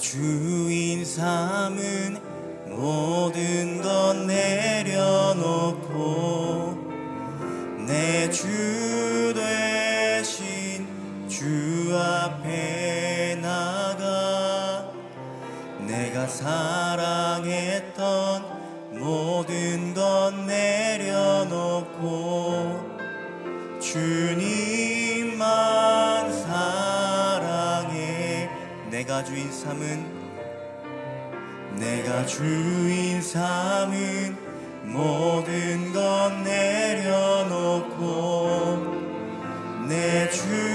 去。 주인 삼은 내가 주인 삼은 모든 건 내려놓고 내 주.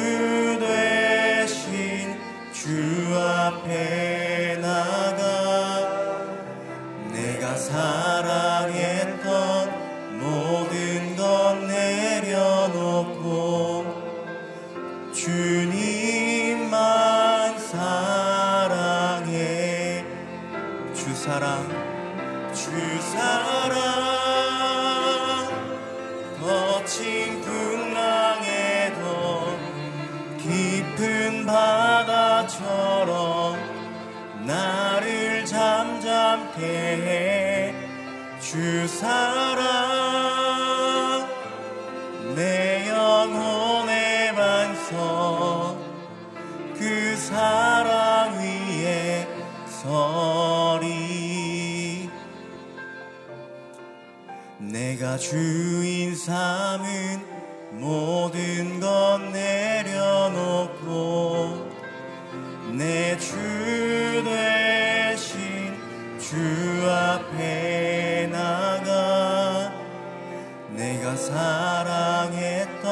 사랑했던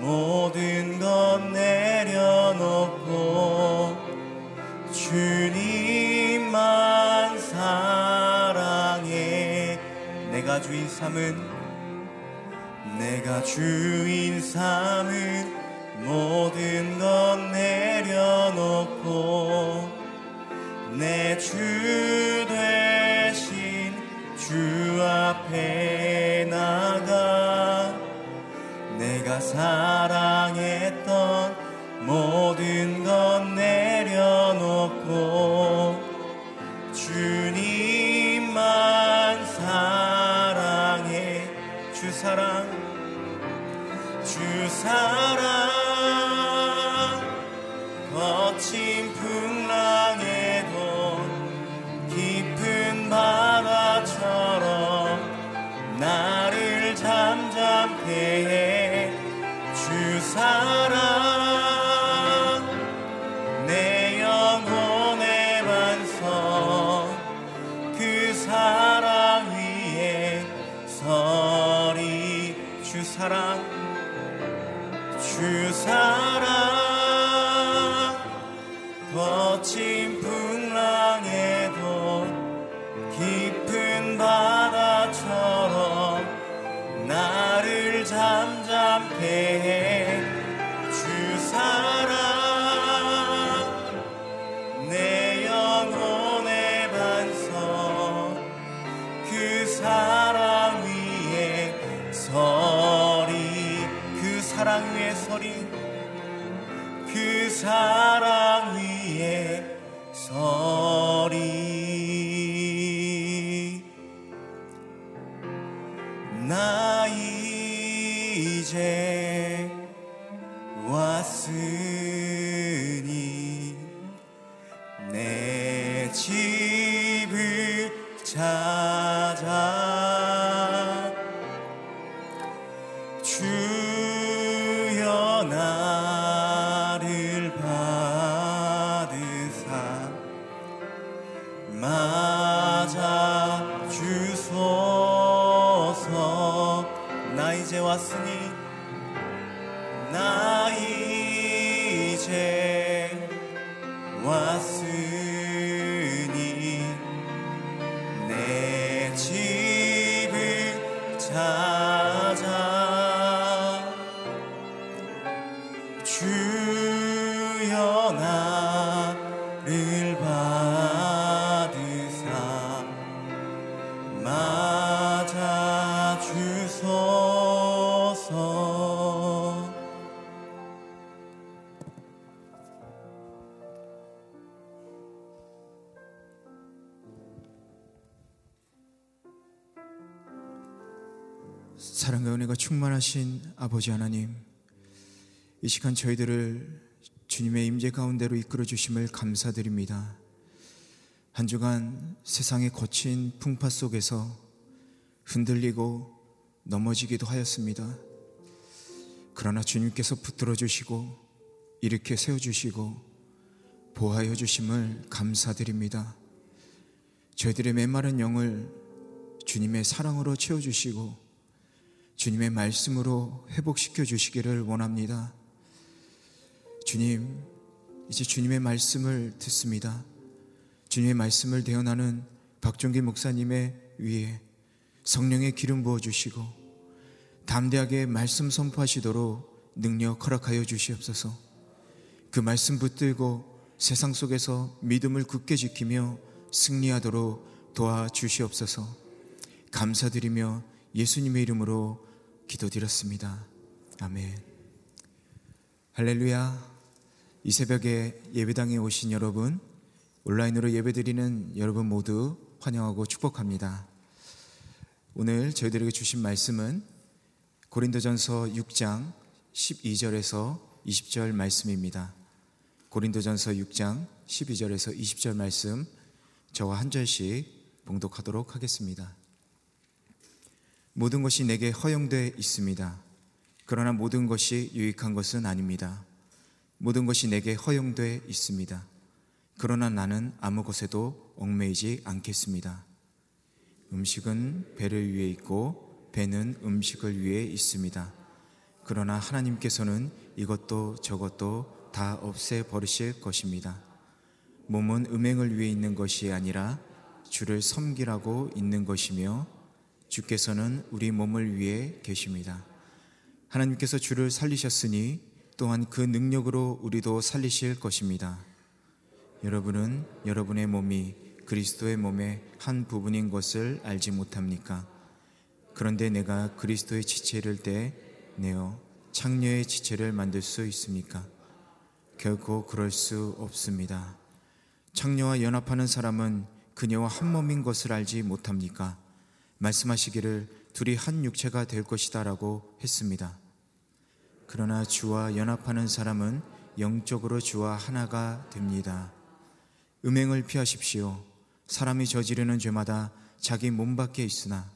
모든 것 내려놓고 주님만 사랑해. 내가 주인 삼은 내가 주인 삼은 모든 것 내려놓고 내 주 대신 주 앞에 내가 사랑했던 모든 건 내려놓고 주님만 사랑해. 주 사랑. 주 사랑. 거친 풍랑에도 깊은 바다처럼 나를 잠잠해 사랑. 이제 왔으니 내 집을 찾 사랑과 은혜가 충만하신 아버지 하나님, 이 시간 저희들을 주님의 임재 가운데로 이끌어 주심을 감사드립니다. 한 주간 세상의 거친 풍파 속에서 흔들리고 넘어지기도 하였습니다. 그러나 주님께서 붙들어 주시고 이렇게 세워 주시고 보하여 주심을 감사드립니다. 저희들의 메마른 영을 주님의 사랑으로 채워 주시고 주님의 말씀으로 회복시켜 주시기를 원합니다. 주님, 이제 주님의 말씀을 듣습니다. 주님의 말씀을 대언하는 박종기 목사님의 위에 성령의 기름 부어 주시고 담대하게 말씀 선포하시도록 능력 허락하여 주시옵소서. 그 말씀 붙들고 세상 속에서 믿음을 굳게 지키며 승리하도록 도와 주시옵소서. 감사드리며 예수님의 이름으로 기도드렸습니다. 아멘. 할렐루야. 이 새벽에 예배당에 오신 여러분, 온라인으로 예배드리는 여러분 모두 환영하고 축복합니다. 오늘 저희들에게 주신 말씀은 고린도전서 6장 12절에서 20절 말씀입니다. 고린도전서 6장 12절에서 20절 말씀 저와 한 절씩 봉독하도록 하겠습니다. 모든 것이 내게 허용돼 있습니다. 그러나 모든 것이 유익한 것은 아닙니다. 모든 것이 내게 허용돼 있습니다. 그러나 나는 아무 것에도 얽매이지 않겠습니다. 음식은 배를 위해 있고 배는 음식을 위해 있습니다. 그러나 하나님께서는 이것도 저것도 다 없애 버리실 것입니다. 몸은 음행을 위해 있는 것이 아니라 주를 섬기라고 있는 것이며 주께서는 우리 몸을 위해 계십니다. 하나님께서 주를 살리셨으니 또한 그 능력으로 우리도 살리실 것입니다. 여러분은 여러분의 몸이 그리스도의 몸의 한 부분인 것을 알지 못합니까? 그런데 내가 그리스도의 지체를 떼내어 창녀의 지체를 만들 수 있습니까? 결코 그럴 수 없습니다. 창녀와 연합하는 사람은 그녀와 한 몸인 것을 알지 못합니까? 말씀하시기를 둘이 한 육체가 될 것이다라고 했습니다. 그러나 주와 연합하는 사람은 영적으로 주와 하나가 됩니다. 음행을 피하십시오. 사람이 저지르는 죄마다 자기 몸 밖에 있으나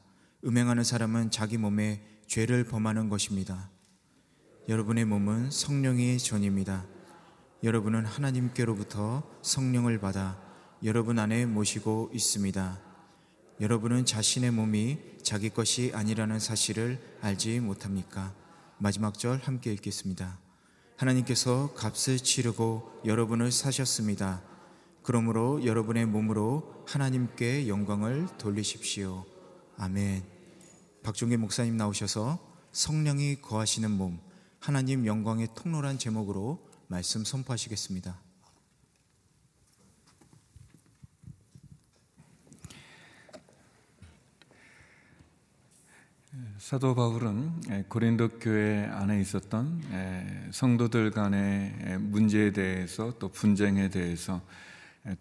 음행하는 사람은 자기 몸에 죄를 범하는 것입니다. 여러분의 몸은 성령의 전입니다. 여러분은 하나님께로부터 성령을 받아 여러분 안에 모시고 있습니다. 여러분은 자신의 몸이 자기 것이 아니라는 사실을 알지 못합니까? 마지막 절 함께 읽겠습니다. 하나님께서 값을 치르고 여러분을 사셨습니다. 그러므로 여러분의 몸으로 하나님께 영광을 돌리십시오. 아멘. 박종계 목사님 나오셔서 성령이 거하시는 몸, 하나님 영광의 통로란 제목으로 말씀 선포하시겠습니다. 사도 바울은 고린도 교회 안에 있었던 성도들 간의 문제에 대해서 또 분쟁에 대해서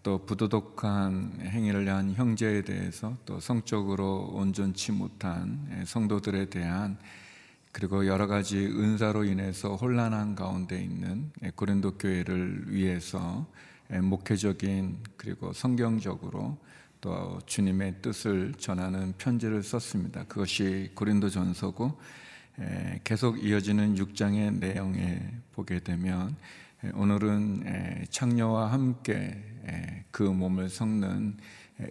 또 부도덕한 행위를 한 형제에 대해서 또 성적으로 온전치 못한 성도들에 대한 그리고 여러 가지 은사로 인해서 혼란한 가운데 있는 고린도 교회를 위해서 목회적인 그리고 성경적으로 또 주님의 뜻을 전하는 편지를 썼습니다. 그것이 고린도전서고 계속 이어지는 6장의 내용에 보게 되면 오늘은 창녀와 함께 그 몸을 섞는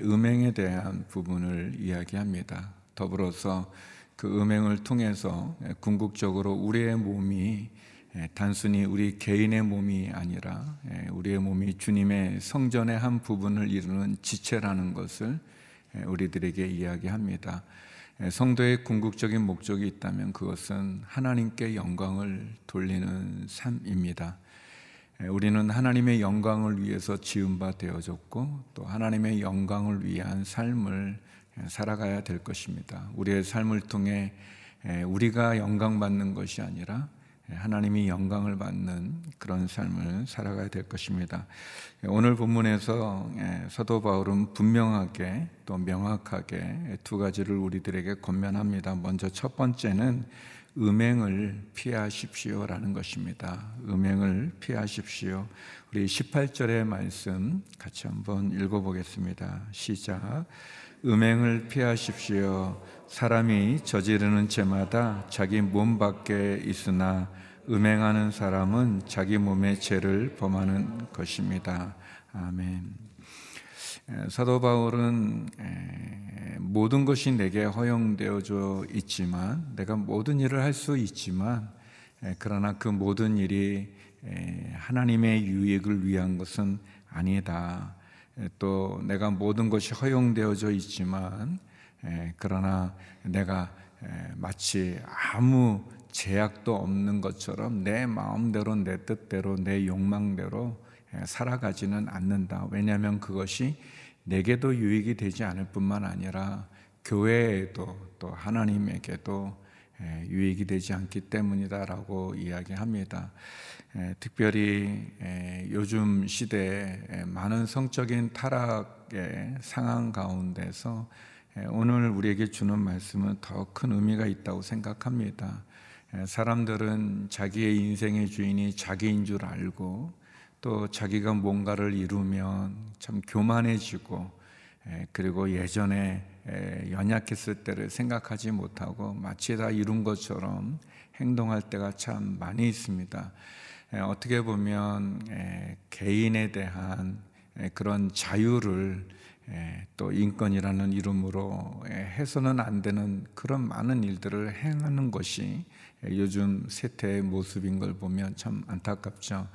음행에 대한 부분을 이야기합니다. 더불어서 그 음행을 통해서 궁극적으로 우리의 몸이 단순히 우리 개인의 몸이 아니라 우리의 몸이 주님의 성전의 한 부분을 이루는 지체라는 것을 우리들에게 이야기합니다. 성도의 궁극적인 목적이 있다면 그것은 하나님께 영광을 돌리는 삶입니다. 우리는 하나님의 영광을 위해서 지음바 되어졌고 또 하나님의 영광을 위한 삶을 살아가야 될 것입니다. 우리의 삶을 통해 우리가 영광 받는 것이 아니라 하나님이 영광을 받는 그런 삶을 살아가야 될 것입니다. 오늘 본문에서 사도 바울은 분명하게 또 명확하게 두 가지를 우리들에게 권면합니다. 먼저 첫 번째는 음행을 피하십시오라는 것입니다. 음행을 피하십시오. 우리 18절의 말씀 같이 한번 읽어보겠습니다. 시작. 음행을 피하십시오. 사람이 저지르는 죄마다 자기 몸 밖에 있으나 음행하는 사람은 자기 몸의 죄를 범하는 것입니다. 아멘. 사도 바울은 모든 것이 내게 허용되어져 있지만 내가 모든 일을 할 수 있지만 그러나 그 모든 일이 하나님의 유익을 위한 것은 아니다. 또 내가 모든 것이 허용되어져 있지만 그러나 내가 마치 아무 제약도 없는 것처럼 내 마음대로 내 뜻대로 내 욕망대로 살아가지는 않는다. 왜냐하면 그것이 내게도 유익이 되지 않을 뿐만 아니라 교회에도 또 하나님에게도 유익이 되지 않기 때문이다라고 이야기합니다. 특별히 요즘 시대에 많은 성적인 타락의 상황 가운데서 오늘 우리에게 주는 말씀은 더 큰 의미가 있다고 생각합니다. 사람들은 자기의 인생의 주인이 자기인 줄 알고 또 자기가 뭔가를 이루면 참 교만해지고 그리고 예전에 연약했을 때를 생각하지 못하고 마치 다 이룬 것처럼 행동할 때가 참 많이 있습니다. 어떻게 보면 개인에 대한 그런 자유를 또 인권이라는 이름으로 해서는 안 되는 그런 많은 일들을 행하는 것이 요즘 세태의 모습인 걸 보면 참 안타깝죠.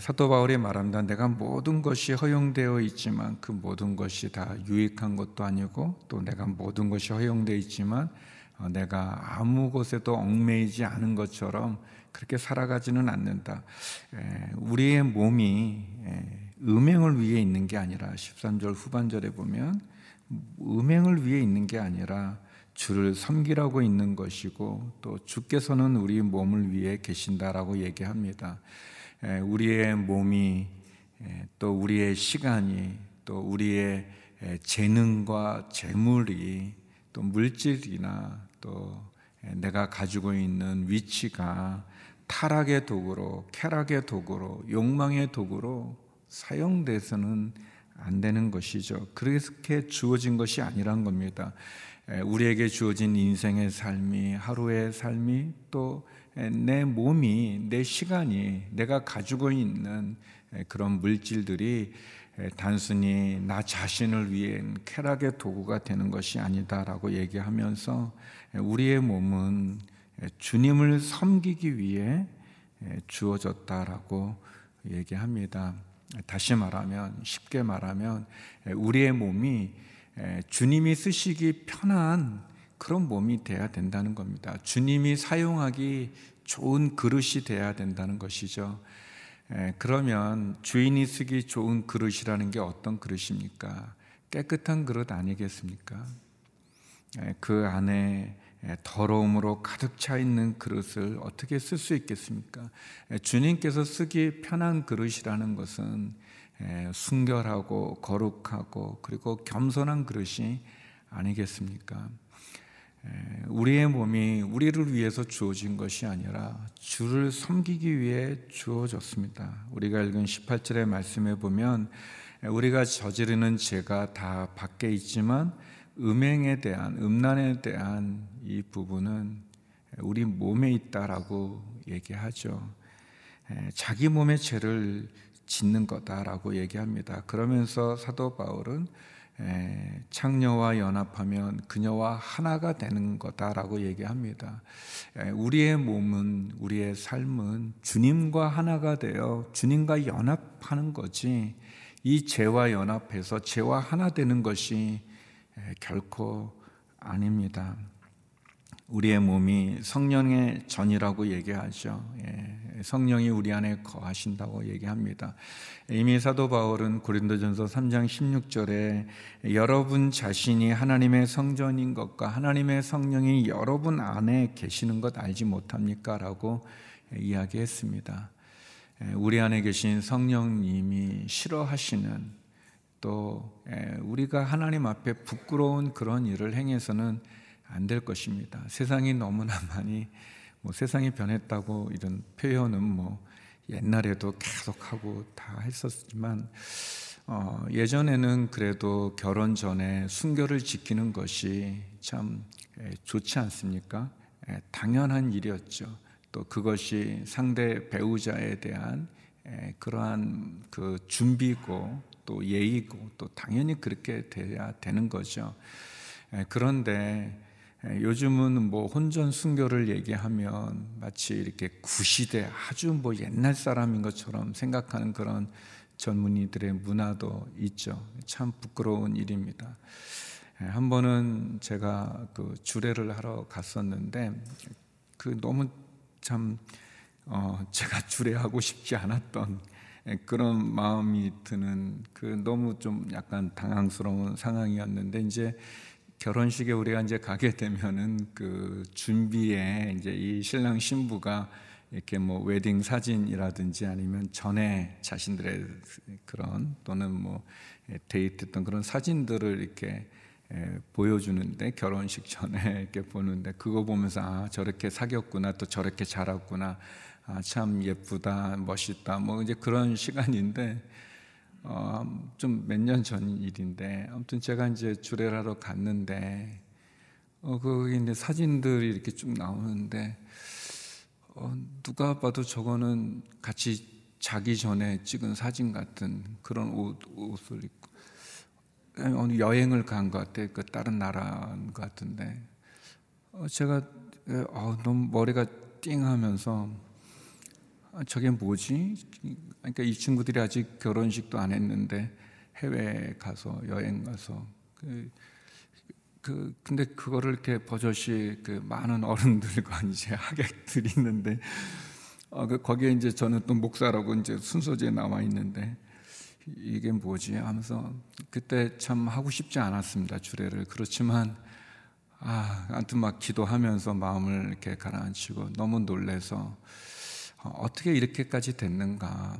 사도 바울이 말합니다. 내가 모든 것이 허용되어 있지만 그 모든 것이 다 유익한 것도 아니고 또 내가 모든 것이 허용되어 있지만 어, 내가 아무 곳에도 얽매이지 않은 것처럼 그렇게 살아가지는 않는다. 우리의 몸이 음행을 위해 있는 게 아니라 13절 후반절에 보면 음행을 위해 있는 게 아니라 주를 섬기라고 있는 것이고 또 주께서는 우리 몸을 위해 계신다라고 얘기합니다. 우리의 몸이 또 우리의 시간이 또 우리의 재능과 재물이 또 물질이나 또 내가 가지고 있는 위치가 타락의 도구로, 쾌락의 도구로, 욕망의 도구로 사용돼서는 안 되는 것이죠. 그렇게 주어진 것이 아니란 겁니다. 우리에게 주어진 인생의 삶이, 하루의 삶이 또 내 몸이, 내 시간이, 내가 가지고 있는 그런 물질들이 단순히 나 자신을 위한 쾌락의 도구가 되는 것이 아니다라고 얘기하면서 우리의 몸은 주님을 섬기기 위해 주어졌다라고 얘기합니다. 다시 말하면 쉽게 말하면 우리의 몸이 주님이 쓰시기 편한 그런 몸이 돼야 된다는 겁니다. 주님이 사용하기 좋은 그릇이 돼야 된다는 것이죠. 그러면 주인이 쓰기 좋은 그릇이라는 게 어떤 그릇입니까? 깨끗한 그릇 아니겠습니까? 그 안에 더러움으로 가득 차 있는 그릇을 어떻게 쓸 수 있겠습니까? 주님께서 쓰기 편한 그릇이라는 것은 순결하고 거룩하고 그리고 겸손한 그릇이 아니겠습니까? 우리의 몸이 우리를 위해서 주어진 것이 아니라 주를 섬기기 위해 주어졌습니다. 우리가 읽은 18절의 말씀에 보면 우리가 저지르는 죄가 다 밖에 있지만 음행에 대한 음란에 대한 이 부분은 우리 몸에 있다라고 얘기하죠. 자기 몸의 죄를 짓는 거다라고 얘기합니다. 그러면서 사도 바울은 창녀와 연합하면 그녀와 하나가 되는 거다라고 얘기합니다. 우리의 몸은 우리의 삶은 주님과 하나가 되어 주님과 연합하는 거지 이 죄와 연합해서 죄와 하나 되는 것이 결코 아닙니다. 우리의 몸이 성령의 전이라고 얘기하죠. 예, 성령이 우리 안에 거하신다고 얘기합니다. 이미 사도 바울은 고린도전서 3장 16절에 여러분 자신이 하나님의 성전인 것과 하나님의 성령이 여러분 안에 계시는 것 알지 못합니까? 라고 이야기했습니다. 우리 안에 계신 성령님이 싫어하시는 또 우리가 하나님 앞에 부끄러운 그런 일을 행해서는 안 될 것입니다. 세상이 너무나 많이 뭐 세상이 변했다고 이런 표현은 뭐 옛날에도 계속 하고 다 했었지만 어, 예전에는 그래도 결혼 전에 순결을 지키는 것이 참 좋지 않습니까? 당연한 일이었죠. 또 그것이 상대 배우자에 대한 그러한 그 준비고 또 예의고 또 당연히 그렇게 돼야 되는 거죠. 그런데 요즘은 뭐 혼전 순교를 얘기하면 마치 이렇게 구시대 아주 뭐 옛날 사람인 것처럼 생각하는 그런 젊은이들의 문화도 있죠. 참 부끄러운 일입니다. 한 번은 제가 그 주례를 하러 갔었는데 그 너무 참 어, 제가 주례하고 싶지 않았던 그런 마음이 드는 그 너무 좀 약간 당황스러운 상황이었는데 이제 결혼식에 우리가 이제 가게 되면은 그 준비에 이제 이 신랑 신부가 이렇게 뭐 웨딩 사진이라든지 아니면 전에 자신들의 그런 또는 뭐 데이트했던 그런 사진들을 이렇게 보여주는데 결혼식 전에 이렇게 보는데 그거 보면서 아 저렇게 사귀었구나 또 저렇게 자랐구나. 아, 참 예쁘다, 멋있다, 뭐 이제 그런 시간인데 어, 좀 몇 년 전 일인데 아무튼 제가 이제 주례를 하러 갔는데 어, 거기 이제 사진들이 이렇게 쭉 나오는데 어, 누가 봐도 저거는 같이 자기 전에 찍은 사진 같은 그런 옷, 옷을 입고 어느 여행을 간 것 같아. 그 다른 나라 것 같은데 어, 제가 어, 너무 머리가 띵하면서 아, 저게 뭐지? 그러니까 이 친구들이 아직 결혼식도 안 했는데 해외 가서 여행 가서 그, 그 근데 그거를 이렇게 버젓이 그 많은 어른들과 이제 하객들이 있는데 어, 그 거기에 이제 저는 또 목사라고 이제 순서지에 나와 있는데 이게 뭐지 하면서 그때 참 하고 싶지 않았습니다 주례를 그렇지만 아 아무튼 막 기도하면서 마음을 이렇게 가라앉히고 너무 놀래서 어, 어떻게 이렇게까지 됐는가?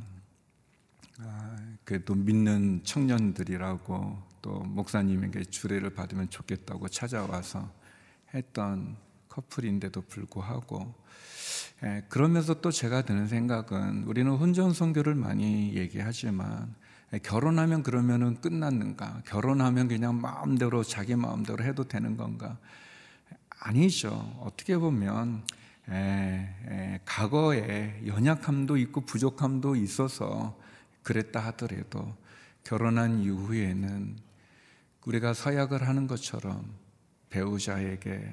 아, 그래도 믿는 청년들이라고 또 목사님에게 주례를 받으면 좋겠다고 찾아와서 했던 커플인데도 불구하고 예, 그러면서 또 제가 드는 생각은 우리는 혼전 선교를 많이 얘기하지만 예, 결혼하면 그러면은 끝났는가? 결혼하면 그냥 마음대로 자기 마음대로 해도 되는 건가? 아니죠. 어떻게 보면 에, 에, 과거에 연약함도 있고 부족함도 있어서 그랬다 하더라도 결혼한 이후에는 우리가 서약을 하는 것처럼 배우자에게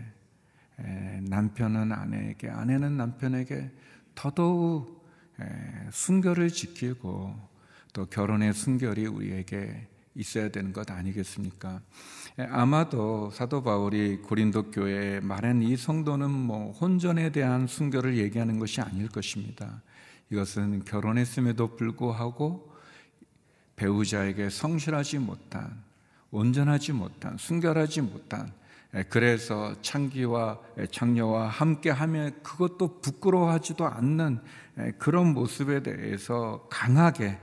에, 남편은 아내에게 아내는 남편에게 더더욱 순결을 지키고 또 결혼의 순결이 우리에게 있어야 되는 것 아니겠습니까? 예, 아마도 사도 바울이 고린도 교회에 말한 이 성도는 뭐 혼전에 대한 순결을 얘기하는 것이 아닐 것입니다. 이것은 결혼했음에도 불구하고 배우자에게 성실하지 못한, 온전하지 못한, 순결하지 못한, 예, 그래서 창기와 창녀와 함께 하면 그것도 부끄러워하지도 않는 예, 그런 모습에 대해서 강하게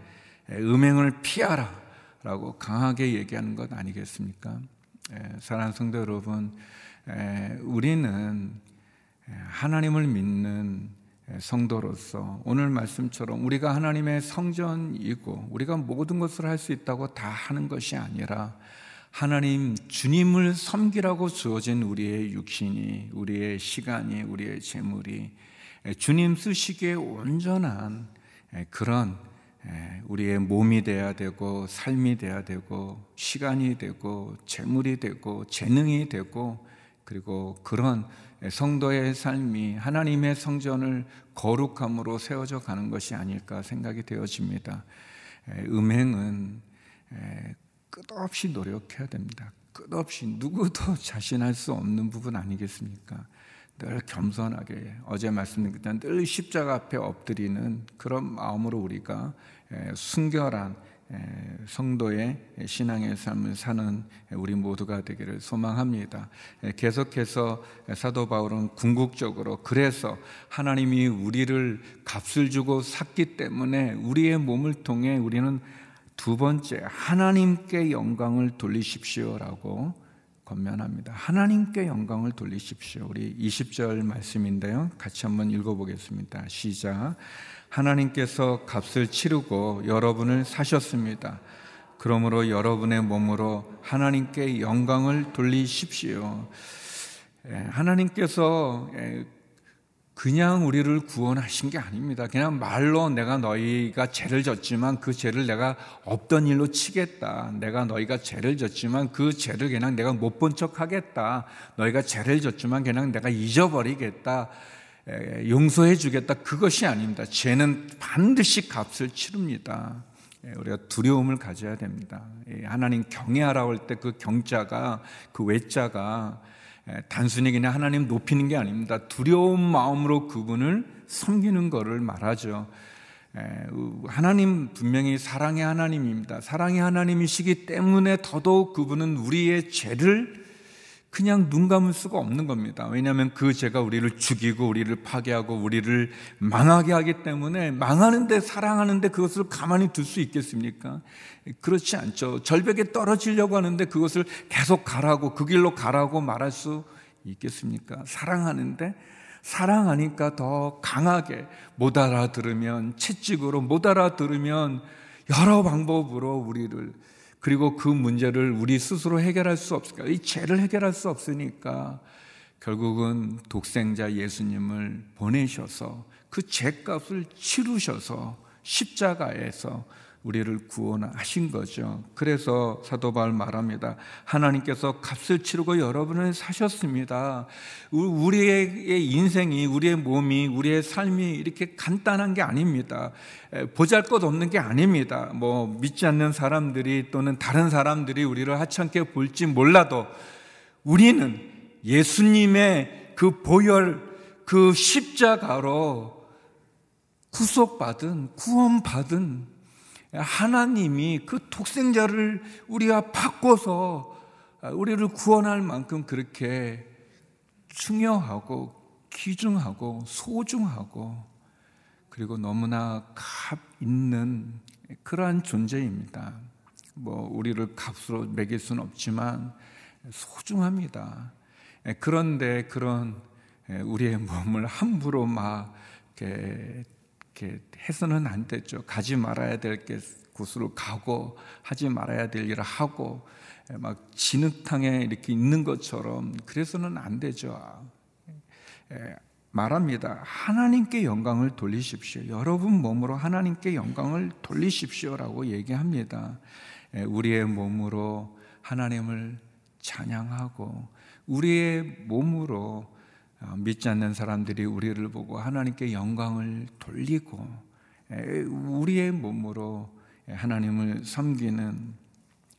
음행을 피하라. 라고 강하게 얘기하는 것 아니겠습니까? 사랑하는 성도 여러분, 우리는 하나님을 믿는 성도로서 오늘 말씀처럼 우리가 하나님의 성전이고 우리가 모든 것을 할 수 있다고 다 하는 것이 아니라 하나님 주님을 섬기라고 주어진 우리의 육신이 우리의 시간이 우리의 재물이 주님 쓰시기에 온전한 그런 예, 우리의 몸이 돼야 되고 삶이 돼야 되고 시간이 되고 재물이 되고 재능이 되고 그리고 그런 성도의 삶이 하나님의 성전을 거룩함으로 세워져 가는 것이 아닐까 생각이 되어집니다. 예, 음행은 예, 끝없이 노력해야 됩니다. 끝없이 누구도 자신할 수 없는 부분 아니겠습니까? 늘 겸손하게 어제 말씀드린 늘 십자가 앞에 엎드리는 그런 마음으로 우리가 순결한 성도의 신앙의 삶을 사는 우리 모두가 되기를 소망합니다. 계속해서 사도 바울은 궁극적으로 그래서 하나님이 우리를 값을 주고 샀기 때문에 우리의 몸을 통해 우리는 두 번째 하나님께 영광을 돌리십시오라고 권면합니다. 하나님께 영광을 돌리십시오. 우리 20절 말씀인데요. 같이 한번 읽어보겠습니다. 시작. 하나님께서 값을 치르고 여러분을 사셨습니다. 그러므로 여러분의 몸으로 하나님께 영광을 돌리십시오. 예, 하나님께서 예, 그냥 우리를 구원하신 게 아닙니다. 그냥 말로 내가 너희가 죄를 졌지만 그 죄를 내가 없던 일로 치겠다. 내가 너희가 죄를 졌지만 그 죄를 그냥 내가 못 본 척 하겠다. 너희가 죄를 졌지만 그냥 내가 잊어버리겠다. 용서해 주겠다. 그것이 아닙니다. 죄는 반드시 값을 치릅니다. 우리가 두려움을 가져야 됩니다. 하나님 경외하라고 할때 그 경자가 그 외자가 단순히 그냥 하나님 높이는 게 아닙니다. 두려운 마음으로 그분을 섬기는 것을 말하죠. 하나님 분명히 사랑의 하나님입니다. 사랑의 하나님이시기 때문에 더더욱 그분은 우리의 죄를 그냥 눈 감을 수가 없는 겁니다. 왜냐하면 그 죄가 우리를 죽이고 우리를 파괴하고 우리를 망하게 하기 때문에 망하는데 사랑하는데 그것을 가만히 둘 수 있겠습니까? 그렇지 않죠. 절벽에 떨어지려고 하는데 그것을 계속 가라고 그 길로 가라고 말할 수 있겠습니까? 사랑하는데 사랑하니까 더 강하게 못 알아들으면 채찍으로 못 알아들으면 여러 방법으로 우리를 그리고 그 문제를 우리 스스로 해결할 수 없을까? 이 죄를 해결할 수 없으니까 결국은 독생자 예수님을 보내셔서 그 죄값을 치르셔서 십자가에서 우리를 구원하신 거죠. 그래서 사도 바울 말합니다. 하나님께서 값을 치르고 여러분을 사셨습니다. 우리의 인생이, 우리의 몸이, 우리의 삶이 이렇게 간단한 게 아닙니다. 보잘 것 없는 게 아닙니다. 뭐 믿지 않는 사람들이 또는 다른 사람들이 우리를 하찮게 볼지 몰라도 우리는 예수님의 그 보혈, 그 십자가로 구속받은, 구원받은 하나님이 그 독생자를 우리가 바꿔서 우리를 구원할 만큼 그렇게 중요하고 귀중하고 소중하고 그리고 너무나 값 있는 그러한 존재입니다. 뭐 우리를 값으로 매길 수는 없지만 소중합니다. 그런데 그런 우리의 몸을 함부로 막 이렇게 해서는 안 되죠. 가지 말아야 될 곳으로 가고 하지 말아야 될 일을 하고 막 진흙탕에 이렇게 있는 것처럼 그래서는 안 되죠. 말합니다. 하나님께 영광을 돌리십시오. 여러분 몸으로 하나님께 영광을 돌리십시오라고 얘기합니다. 우리의 몸으로 하나님을 찬양하고 우리의 몸으로 어, 믿지 않는 사람들이 우리를 보고 하나님께 영광을 돌리고 우리의 몸으로 하나님을 섬기는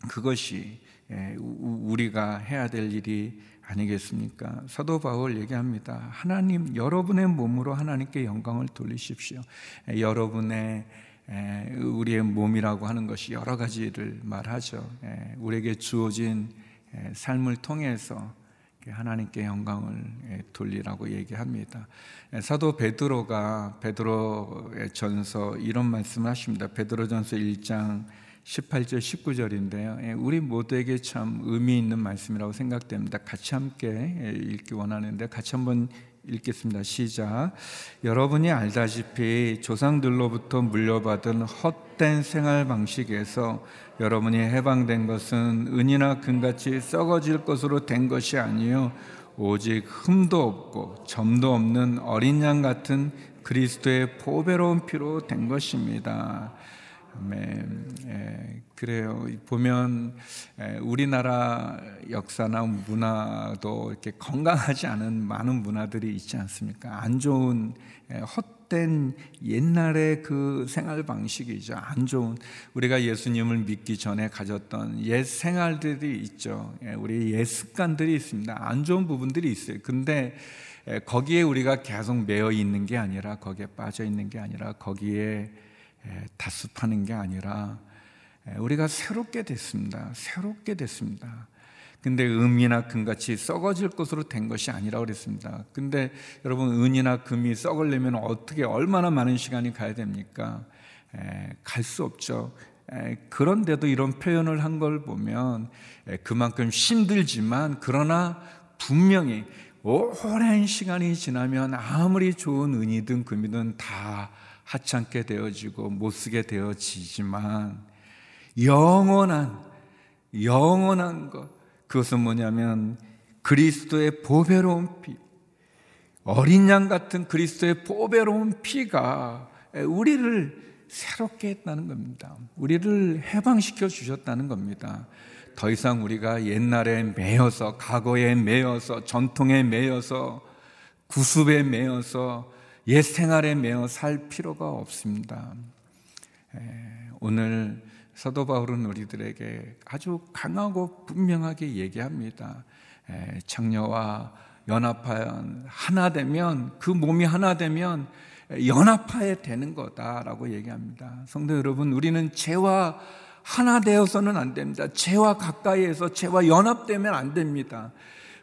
그것이 우리가 해야 될 일이 아니겠습니까? 사도 바울 얘기합니다. 하나님, 여러분의 몸으로 하나님께 영광을 돌리십시오. 여러분의 우리의 몸이라고 하는 것이 여러 가지를 말하죠. 우리에게 주어진 삶을 통해서 하나님께 영광을 예, 돌리라고 얘기합니다. 예, 사도 베드로가 베드로의 전서 이런 말씀을 하십니다. 베드로전서 1장 18절 19절인데요. 예, 우리 모두에게 참 의미 있는 말씀이라고 생각됩니다. 같이 함께 읽기 원하는데 같이 한번 읽겠습니다. 시작. 여러분이 알다시피 조상들로부터 물려받은 헛된 생활 방식에서 여러분이 해방된 것은 은이나 금같이 썩어질 것으로 된 것이 아니요 오직 흠도 없고 점도 없는 어린 양 같은 그리스도의 보배로운 피로 된 것입니다. 아멘. 예, 그래요. 보면 예, 우리나라 역사나 문화도 이렇게 건강하지 않은 많은 문화들이 있지 않습니까? 안 좋은 예, 헛된 옛날의 그 생활 방식이죠. 안 좋은 우리가 예수님을 믿기 전에 가졌던 옛 생활들이 있죠. 예, 우리 옛 습관들이 있습니다. 안 좋은 부분들이 있어요. 근데 예, 거기에 우리가 계속 매여 있는 게 아니라 거기에 빠져 있는 게 아니라 거기에 다습하는 게 아니라 우리가 새롭게 됐습니다. 새롭게 됐습니다. 근데 음이나 금같이 썩어질 것으로 된 것이 아니라고 그랬습니다. 근데 여러분 은이나 금이 썩으려면 어떻게 얼마나 많은 시간이 가야 됩니까? 갈 수 없죠. 에, 그런데도 이런 표현을 한 걸 보면 에, 그만큼 힘들지만 그러나 분명히 오랜 시간이 지나면 아무리 좋은 은이든 금이든 다 하찮게 되어지고 못 쓰게 되어지지만 영원한 영원한 것 그것은 뭐냐면 그리스도의 보배로운 피 어린 양 같은 그리스도의 보배로운 피가 우리를 새롭게 했다는 겁니다. 우리를 해방시켜 주셨다는 겁니다. 더 이상 우리가 옛날에 매여서, 과거에 매여서, 전통에 매여서, 구습에 매여서, 옛 생활에 매여 살 필요가 없습니다. 오늘 사도 바울은 우리들에게 아주 강하고 분명하게 얘기합니다. 창녀와 연합하여 하나 되면 그 몸이 하나 되면 연합하여 되는 거다라고 얘기합니다. 성도 여러분, 우리는 죄와 하나 되어서는 안 됩니다. 죄와 가까이에서 죄와 연합되면 안 됩니다.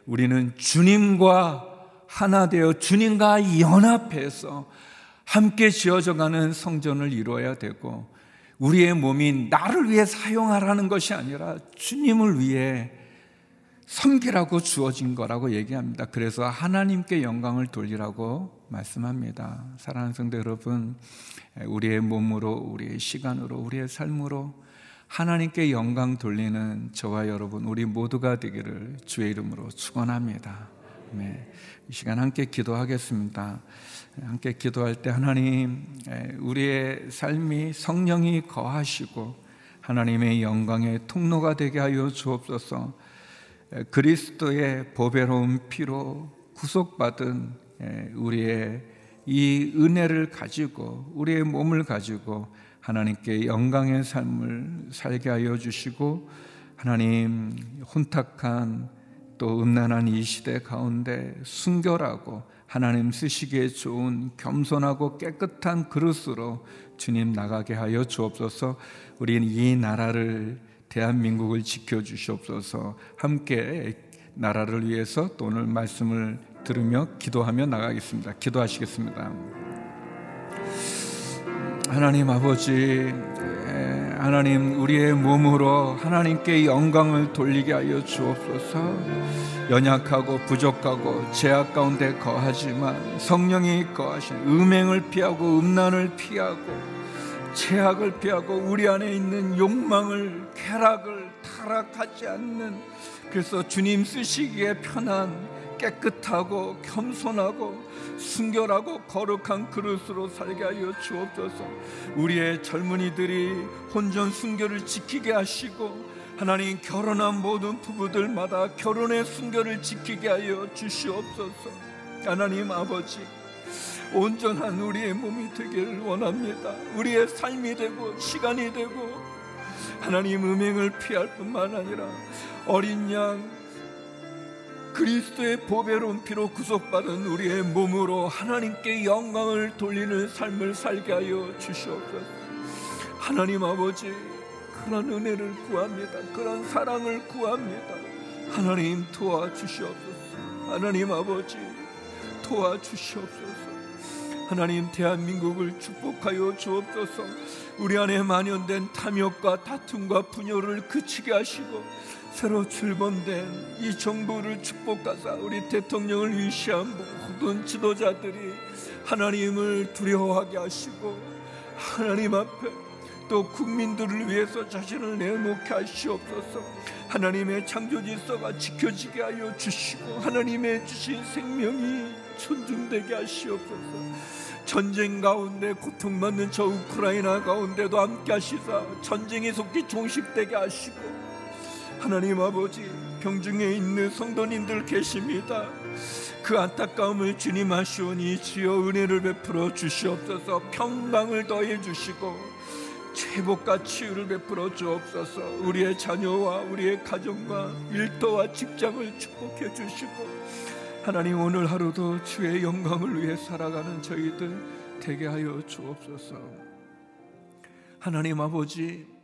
우리는 주님과 하나 되어 주님과 연합해서 함께 지어져 가는 성전을 이루어야 되고 우리의 몸이 나를 위해 사용하라는 것이 아니라 주님을 위해 섬기라고 주어진 거라고 얘기합니다. 그래서 하나님께 영광을 돌리라고 말씀합니다. 사랑하는 성도 여러분, 우리의 몸으로, 우리의 시간으로, 우리의 삶으로 하나님께 영광 돌리는 저와 여러분 우리 모두가 되기를 주의 이름으로 축원합니다. 네. 이 시간 함께 기도하겠습니다. 함께 기도할 때 하나님 우리의 삶이 성령이 거하시고 하나님의 영광의 통로가 되게 하여 주옵소서. 그리스도의 보배로운 피로 구속받은 우리의 이 은혜를 가지고 우리의 몸을 가지고 하나님께 영광의 삶을 살게 하여 주시고 하나님 혼탁한 또 음란한 이 시대 가운데 순결하고 하나님 쓰시기에 좋은 겸손하고 깨끗한 그릇으로 주님 나가게 하여 주옵소서. 우리는 이 나라를 대한민국을 지켜 주시옵소서. 함께 나라를 위해서 또 오늘 말씀을 들으며 기도하며 나가겠습니다. 기도하시겠습니다. 하나님 아버지, 하나님 우리의 몸으로 하나님께 영광을 돌리게 하여 주옵소서. 연약하고 부족하고 죄악 가운데 거하지만 성령이 거하신 음행을 피하고 음란을 피하고 죄악을 피하고 우리 안에 있는 욕망을 쾌락을 타락하지 않는 그래서 주님 쓰시기에 편한 깨끗하고 겸손하고 순결하고 거룩한 그릇으로 살게 하여 주옵소서. 우리의 젊은이들이 혼전 순결을 지키게 하시고 하나님 결혼한 모든 부부들마다 결혼의 순결을 지키게 하여 주시옵소서. 하나님 아버지 온전한 우리의 몸이 되기를 원합니다. 우리의 삶이 되고 시간이 되고 하나님 음행을 피할 뿐만 아니라 어린 양 그리스도의 보배로운 피로 구속받은 우리의 몸으로 하나님께 영광을 돌리는 삶을 살게 하여 주시옵소서. 하나님 아버지, 그런 은혜를 구합니다. 그런 사랑을 구합니다. 하나님 도와주시옵소서. 하나님 아버지, 도와주시옵소서. 하나님 대한민국을 축복하여 주옵소서. 우리 안에 만연된 탐욕과 다툼과 분열을 그치게 하시고 새로 출범된 이 정부를 축복하사 우리 대통령을 위시한 모든 지도자들이 하나님을 두려워하게 하시고 하나님 앞에 또 국민들을 위해서 자신을 내놓게 하시옵소서. 하나님의 창조 질서가 지켜지게 하여 주시고 하나님의 주신 생명이 존중되게 하시옵소서. 전쟁 가운데 고통받는 저 우크라이나 가운데도 함께 하시사 전쟁이 속히 종식되게 하시고 하나님 아버지 병중에 있는 성도님들 계십니다. 그 안타까움을 주님 하시오니 주여 은혜를 베풀어 주시옵소서 평강을 더해 주시고 회복과 치유를 베풀어 주옵소서 우리의 자녀와 우리의 가정과 일터와 직장을 축복해 주시고 하나님 오늘 하루도 주의 영광을 위해 살아가는 저희들 되게 하여 주옵소서 하나님 아버지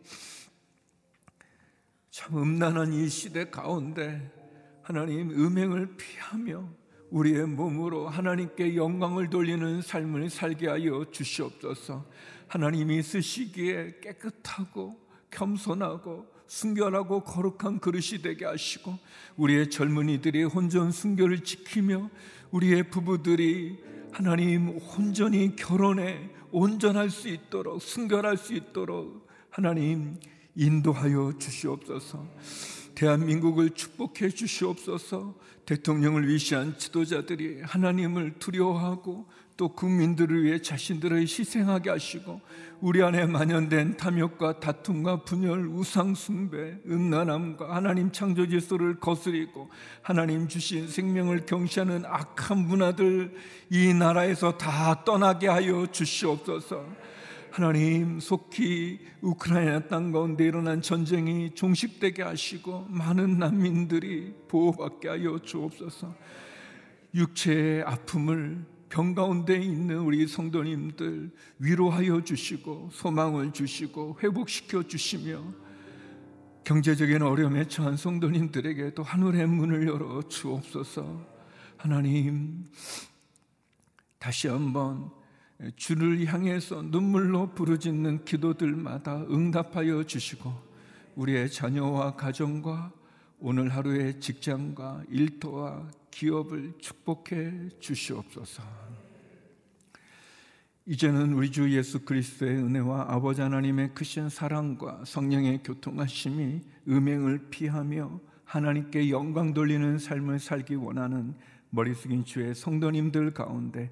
참 음란한 이 시대 가운데 하나님 음행을 피하며 우리의 몸으로 하나님께 영광을 돌리는 삶을 살게 하여 주시옵소서. 하나님이 쓰시기에 깨끗하고 겸손하고 순결하고 거룩한 그릇이 되게 하시고 우리의 젊은이들이 혼전 순결을 지키며 우리의 부부들이 하나님 온전히 결혼에 온전할 수 있도록 순결할 수 있도록 하나님 인도하여 주시옵소서. 대한민국을 축복해 주시옵소서. 대통령을 위시한 지도자들이 하나님을 두려워하고 또 국민들을 위해 자신들을 희생하게 하시고 우리 안에 만연된 탐욕과 다툼과 분열, 우상 숭배, 음란함과 하나님 창조 질서를 거스리고 하나님 주신 생명을 경시하는 악한 문화들 이 나라에서 다 떠나게 하여 주시옵소서. 하나님 속히 우크라이나 땅 가운데 일어난 전쟁이 종식되게 하시고 많은 난민들이 보호받게 하여 주옵소서. 육체의 아픔을 병 가운데 있는 우리 성도님들 위로하여 주시고 소망을 주시고 회복시켜 주시며 경제적인 어려움에 처한 성도님들에게도 하늘의 문을 열어 주옵소서. 하나님 다시 한번 주를 향해서 눈물로 부르짖는 기도들마다 응답하여 주시고 우리의 자녀와 가정과 오늘 하루의 직장과 일터와 기업을 축복해 주시옵소서. 이제는 우리 주 예수 그리스도의 은혜와 아버지 하나님의 크신 사랑과 성령의 교통하심이 음행을 피하며 하나님께 영광 돌리는 삶을 살기 원하는 머리 숙인 주의 성도님들 가운데